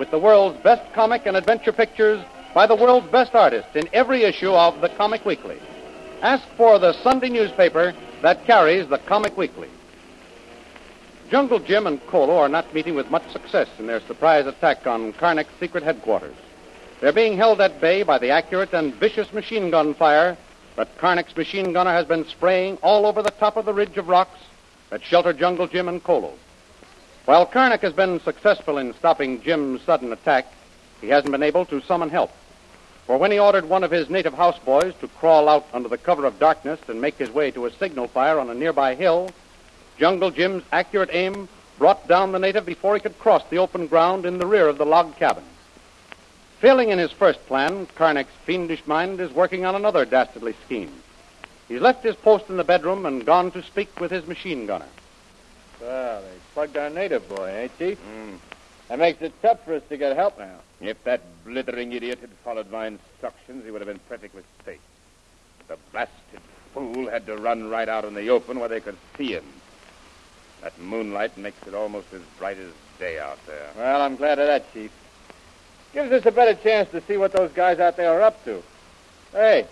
with the world's best comic and adventure pictures by the world's best artists in every issue of the Comic Weekly. Ask for the Sunday newspaper that carries the Comic Weekly. Jungle Jim and Kolu are not meeting with much success in their surprise attack on Karnak's secret headquarters. They're being held at bay by the accurate and vicious machine gun fire that Karnak's machine gunner has been spraying all over the top of the ridge of rocks that shelter Jungle Jim and Kolu. While Karnak has been successful in stopping Jim's sudden attack, he hasn't been able to summon help. For when he ordered one of his native houseboys to crawl out under the cover of darkness and make his way to a signal fire on a nearby hill, Jungle Jim's accurate aim brought down the native before he could cross the open ground in the rear of the log cabin. Failing in his first plan, Karnak's fiendish mind is working on another dastardly scheme. He's left his post in the bedroom and gone to speak with his machine gunner. Well, plugged our native boy, eh, Chief? That makes it tough for us to get help now. If that blithering idiot had followed my instructions, he would have been perfectly safe. The blasted fool had to run right out in the open where they could see him. That moonlight makes it almost as bright as day out there. Well, I'm glad of that, Chief. Gives us a better chance to see what those guys out there are up to. Hey,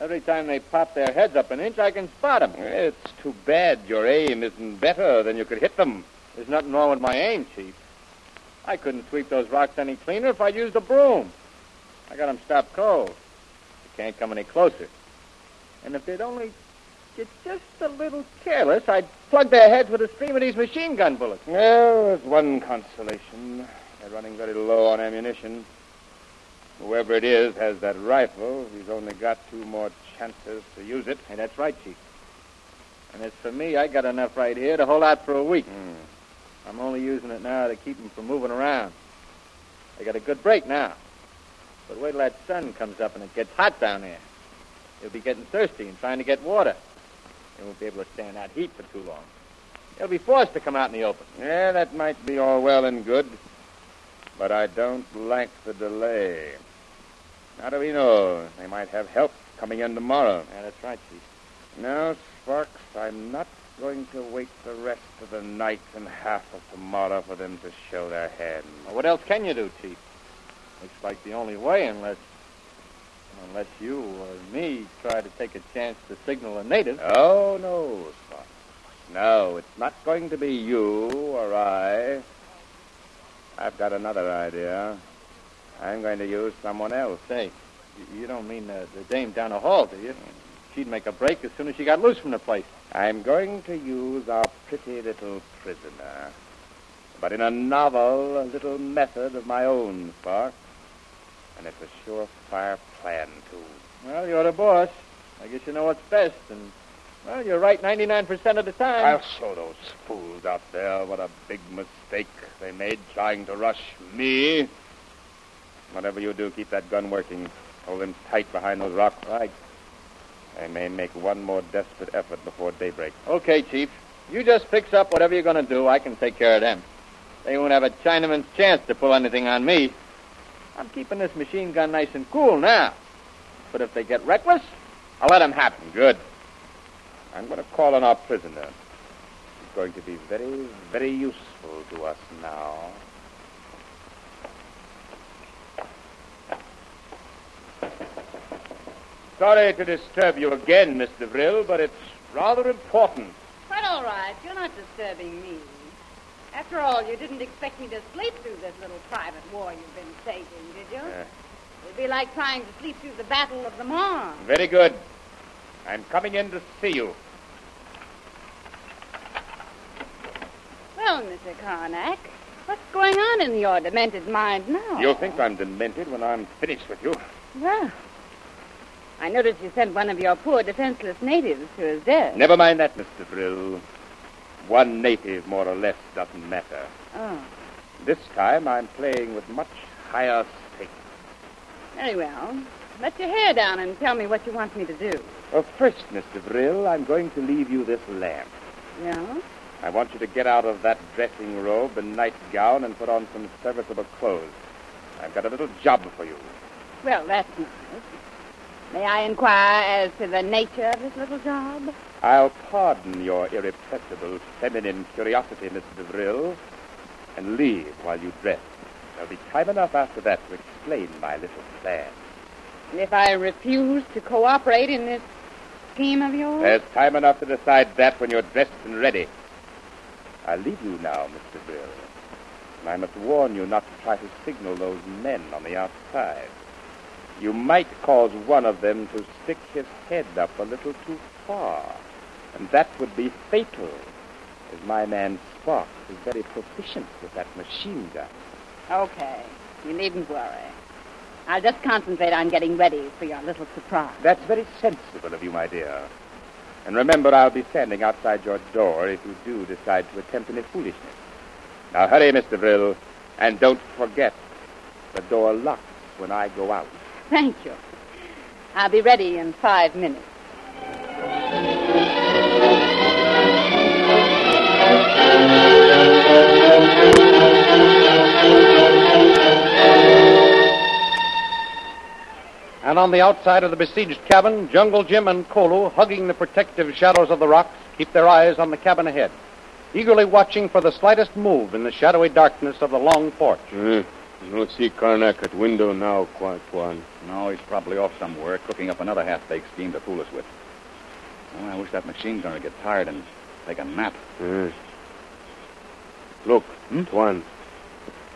every time they pop their heads up an inch, I can spot them. It's too bad your aim isn't better than you could hit them. There's nothing wrong with my aim, Chief. I couldn't sweep those rocks any cleaner if I'd used a broom. I got 'em stopped cold. They can't come any closer. And if they'd only get just a little careless, I'd plug their heads with a stream of these machine gun bullets. Well, there's one consolation. They're running very low on ammunition. Whoever it is has that rifle. He's only got two more chances to use it. Hey, that's right, Chief. And as for me, I got enough right here to hold out for a week. Hmm. I'm only using it now to keep them from moving around. They got a good break now. But wait till that sun comes up and it gets hot down there. They'll be getting thirsty and trying to get water. They won't be able to stand that heat for too long. They'll be forced to come out in the open. Yeah, that might be all well and good, but I don't like the delay. How do we know? They might have help coming in tomorrow. Yeah, that's right, Chief. No, Sparks, I'm not going to wait the rest of the night and half of tomorrow for them to show their hand. Well, what else can you do, Chief? Looks like the only way, unless unless you or me try to take a chance to signal a native. Oh, no, Sparks. No, it's not going to be you or I. I've got another idea. I'm going to use someone else. Say, you, you don't mean the, the dame down the hall, do you? Hmm. She'd make a break as soon as she got loose from the place. I'm going to use our pretty little prisoner. But in a novel, a little method of my own, Sparks. And it's a surefire plan, too. Well, you're the boss. I guess you know what's best, and well, you're right 99% of the time. I'll show those fools out there what a big mistake they made trying to rush me. Whatever you do, keep that gun working. Hold him tight behind those rocks. Right. I may make one more desperate effort before daybreak. Okay, Chief. You just fix up whatever you're going to do. I can take care of them. They won't have a Chinaman's chance to pull anything on me. I'm keeping this machine gun nice and cool now. But if they get reckless, I'll let them happen. Good. I'm going to call on our prisoner. He's going to be very, very useful to us now. Sorry to disturb you again, Mr. Brill, but it's rather important. Quite all right. You're not disturbing me. After all, you didn't expect me to sleep through this little private war you've been staging, did you? Uh. It'd be like trying to sleep through the Battle of the Marne. Very good. I'm coming in to see you. Well, Mr. Karnak, what's going on in your demented mind now? You'll think I'm demented when I'm finished with you. Well, I noticed you sent one of your poor defenseless natives to his death. Never mind that, Mr. Brill. One native, more or less, doesn't matter. Oh. This time I'm playing with much higher stakes. Very well. Let your hair down and tell me what you want me to do. Well, first, Mr. Brill, I'm going to leave you this lamp. Yeah? I want you to get out of that dressing robe and nightgown and put on some serviceable clothes. I've got a little job for you. Well, that's nice. May I inquire as to the nature of this little job? I'll pardon your irrepressible feminine curiosity, Mr. Brill, and leave while you dress. There'll be time enough after that to explain my little plan. And if I refuse to cooperate in this scheme of yours? There's time enough to decide that when you're dressed and ready. I'll leave you now, Mr. Brill. And I must warn you not to try to signal those men on the outside. You might cause one of them to stick his head up a little too far, and that would be fatal, as my man Sparks is very proficient with that machine gun. Okay. You needn't worry. I'll just concentrate on getting ready for your little surprise. That's very sensible of you, my dear. And remember, I'll be standing outside your door if you do decide to attempt any foolishness. Now hurry, Mr. Brill, and don't forget, the door locks when I go out. Thank you. I'll be ready in five minutes. And on the outside of the besieged cabin, Jungle Jim and Kolu, hugging the protective shadows of the rocks, keep their eyes on the cabin ahead, eagerly watching for the slightest move in the shadowy darkness of the long porch. Hmm. Uh, no see Karnak at window now, Tuan. No, he's probably off somewhere, cooking up another half-baked scheme to fool us with. Oh, I wish that machine gunner would get tired and take a nap. Uh, look, hmm? Tuan.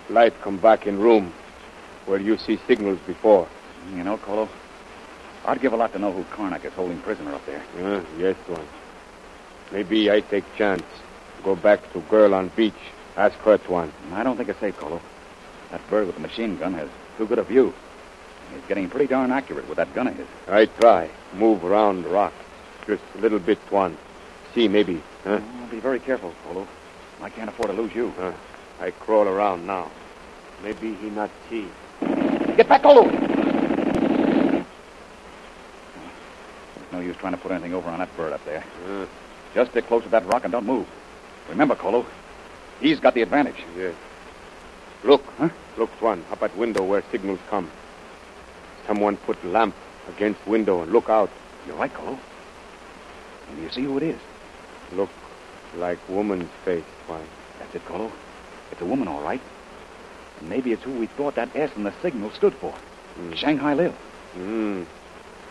Light come back in room where you see signals before. You know, Kolu, I'd give a lot to know who Karnak is holding prisoner up there. Uh, yes, Tuan. Maybe I take chance. Go back to girl on beach. Ask her, Tuan. I don't think it's safe, Kolu. That bird with the machine gun has too good a view. He's getting pretty darn accurate with that gun of his. I try. Move around the rock. Just a little bit, Tuan. See, maybe. Huh? Oh, be very careful, Kolu. I can't afford to lose you. Uh, I crawl around now. Maybe he not see. Get back, Kolu! There's no use trying to put anything over on that bird up there. Just stick close to that rock and don't move. Remember, Kolu, he's got the advantage. yes. Look, Huh? Look, Tuan, up at window where signals come. Someone put lamp against window and look out. You're right, Kolu. And do you see who it is? Look like woman's face, Tuan. That's it, Kolu. It's a woman, all right. And maybe it's who we thought that S in the signal stood for. Shanghai Lil. Hmm.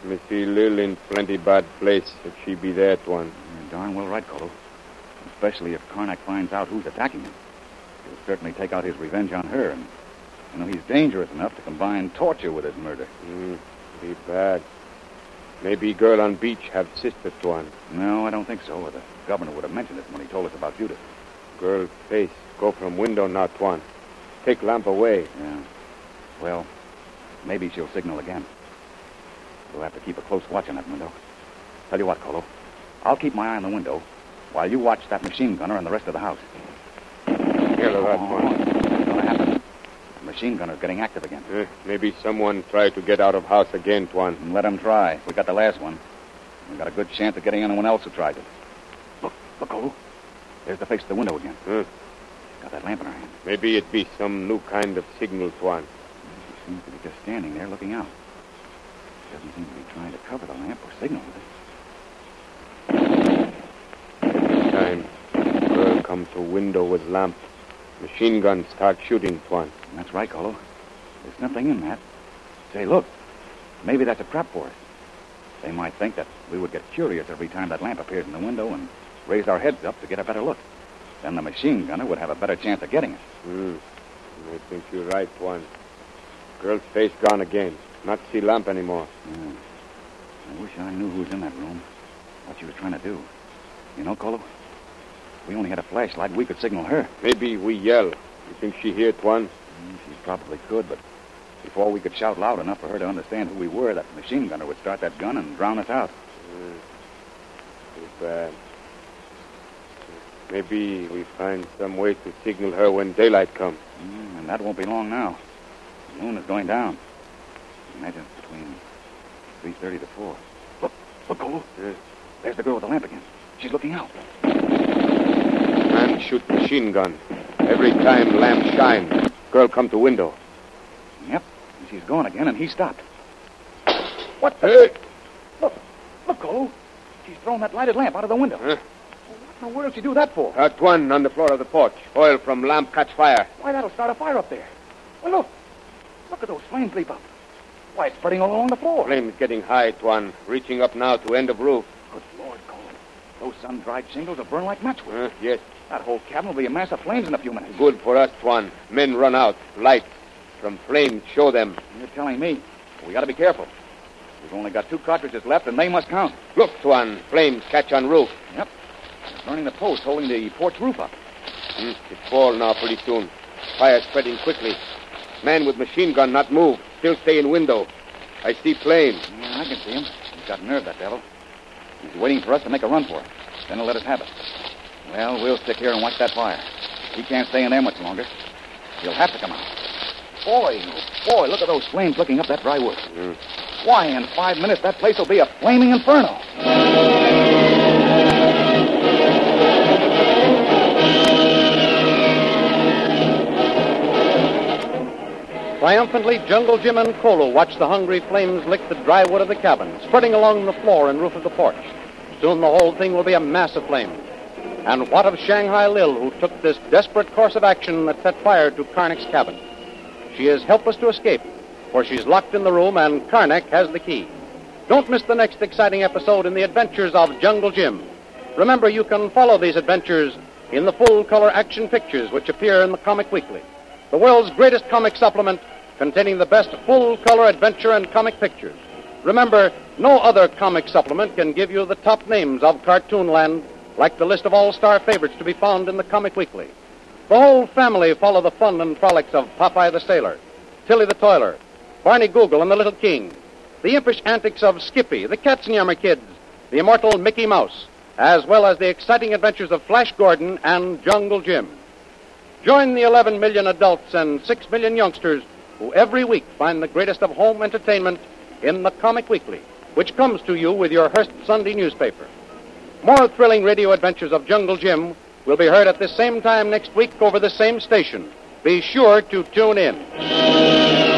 Missy Lil in plenty bad place if she be there, Tuan. You're darn well right, Kolu. Especially if Karnak finds out who's attacking him. He'll certainly take out his revenge on her. And, you know, he's dangerous enough to combine torture with his murder. Hmm. Be bad. Maybe girl on beach have sister, Tuan. No, I don't think so. Or the governor would have mentioned it when he told us about Judith. Girl face go from window now, Tuan. Take lamp away. Yeah. Well, maybe she'll signal again. We'll have to keep a close watch on that window. Tell you what, Kolu, I'll keep my eye on the window while you watch that machine gunner and the rest of the house. Hear that, Oh, Tuan. what's going to happen? The machine gunner's getting active again. Eh, maybe someone tried to get out of house again, Tuan. Let him try. We got the last one. We got a good chance of getting anyone else who tries it. Look, look, Kolu. There's the face of the window again. Huh? Got that lamp in her hand. Maybe it be some new kind of signal, Tuan. She seems to be just standing there looking out. She Doesn't seem to be trying to cover the lamp or signal with it. This time, girl come to window with lamp. Machine gun start shooting, Tuan. That's right, Kolu. There's nothing in that. Say, look. Maybe that's a trap for us. They might think that we would get curious every time that lamp appears in the window and raise our heads up to get a better look. Then the machine gunner would have a better chance of getting us. Hmm. I think you're right, Tuan. Girl's face gone again. Not see lamp anymore. Yeah. I wish I knew who was in that room. What she was trying to do. You know, Kolu? If we only had a flashlight, we could signal her. Maybe we yell. You think she hear, Tuan? Mm, She probably could, but before we could shout loud enough for her to understand who we were, that machine gunner would start that gun and drown us out. Too bad. Maybe we find some way to signal her when daylight comes. Mm, and that won't be long now. The moon is going down. Imagine between 3.30 to 4. Look, look, Cole. There's the girl with the lamp again. She's looking out. Man shoot machine gun. Every time lamp shine, girl come to window. Yep. And she's gone again, and he stopped. What the? Look, look, Cole. She's thrown that lighted lamp out of the window. Huh? What in the world did she do that for? That one on the floor of the porch. Oil from lamp catch fire. Why, that'll start a fire up there. Well, look. Look at those flames leap up. Why, it's spreading all along the floor. Flames getting high, Tuan. Reaching up now to end of roof. Good Lord, Cole. Those sun-dried shingles will burn like matchwood. Huh? Yes. That whole cabin will be a mass of flames in a few minutes. Good for us, Tuan. Men run out. Lights. From flames, show them. You're telling me. We got to be careful. We've only got two cartridges left, and they must count. Look, Tuan. Flames catch on roof. Yep. Burning the post holding the porch roof up. Hmm, It fall now pretty soon. Fire spreading quickly. Man with machine gun not move. Still stay in window. I see plane. Yeah, I can see him. He's got nerve, that devil. He's waiting for us to make a run for it. Then he'll let us have it. Well, we'll stick here and watch that fire. He can't stay in there much longer. He'll have to come out. Boy, boy, look at those flames looking up that dry wood. Hmm. Why, in five minutes, that place will be a flaming inferno. Triumphantly, Jungle Jim and Kolu watch the hungry flames lick the dry wood of the cabin, spreading along the floor and roof of the porch. Soon the whole thing will be a mass of flames. And what of Shanghai Lil, who took this desperate course of action that set fire to Karnak's cabin? She is helpless to escape, for she's locked in the room and Karnak has the key. Don't miss the next exciting episode in the adventures of Jungle Jim. Remember, you can follow these adventures in the full color action pictures which appear in the Comic Weekly, the world's greatest comic supplement containing the best full color adventure and comic pictures. Remember, no other comic supplement can give you the top names of Cartoonland like the list of all star favorites to be found in the Comic Weekly. The whole family follow the fun and frolics of Popeye the Sailor, Tilly the Toiler, Barney Google and the Little King, the impish antics of Skippy, the Katzenjammer Kids, the immortal Mickey Mouse, as well as the exciting adventures of Flash Gordon and Jungle Jim. Join the 11 million adults and 6 million youngsters who every week find the greatest of home entertainment in the Comic Weekly, which comes to you with your Hearst Sunday newspaper. More thrilling radio adventures of Jungle Jim will be heard at this same time next week over the same station. Be sure to tune in.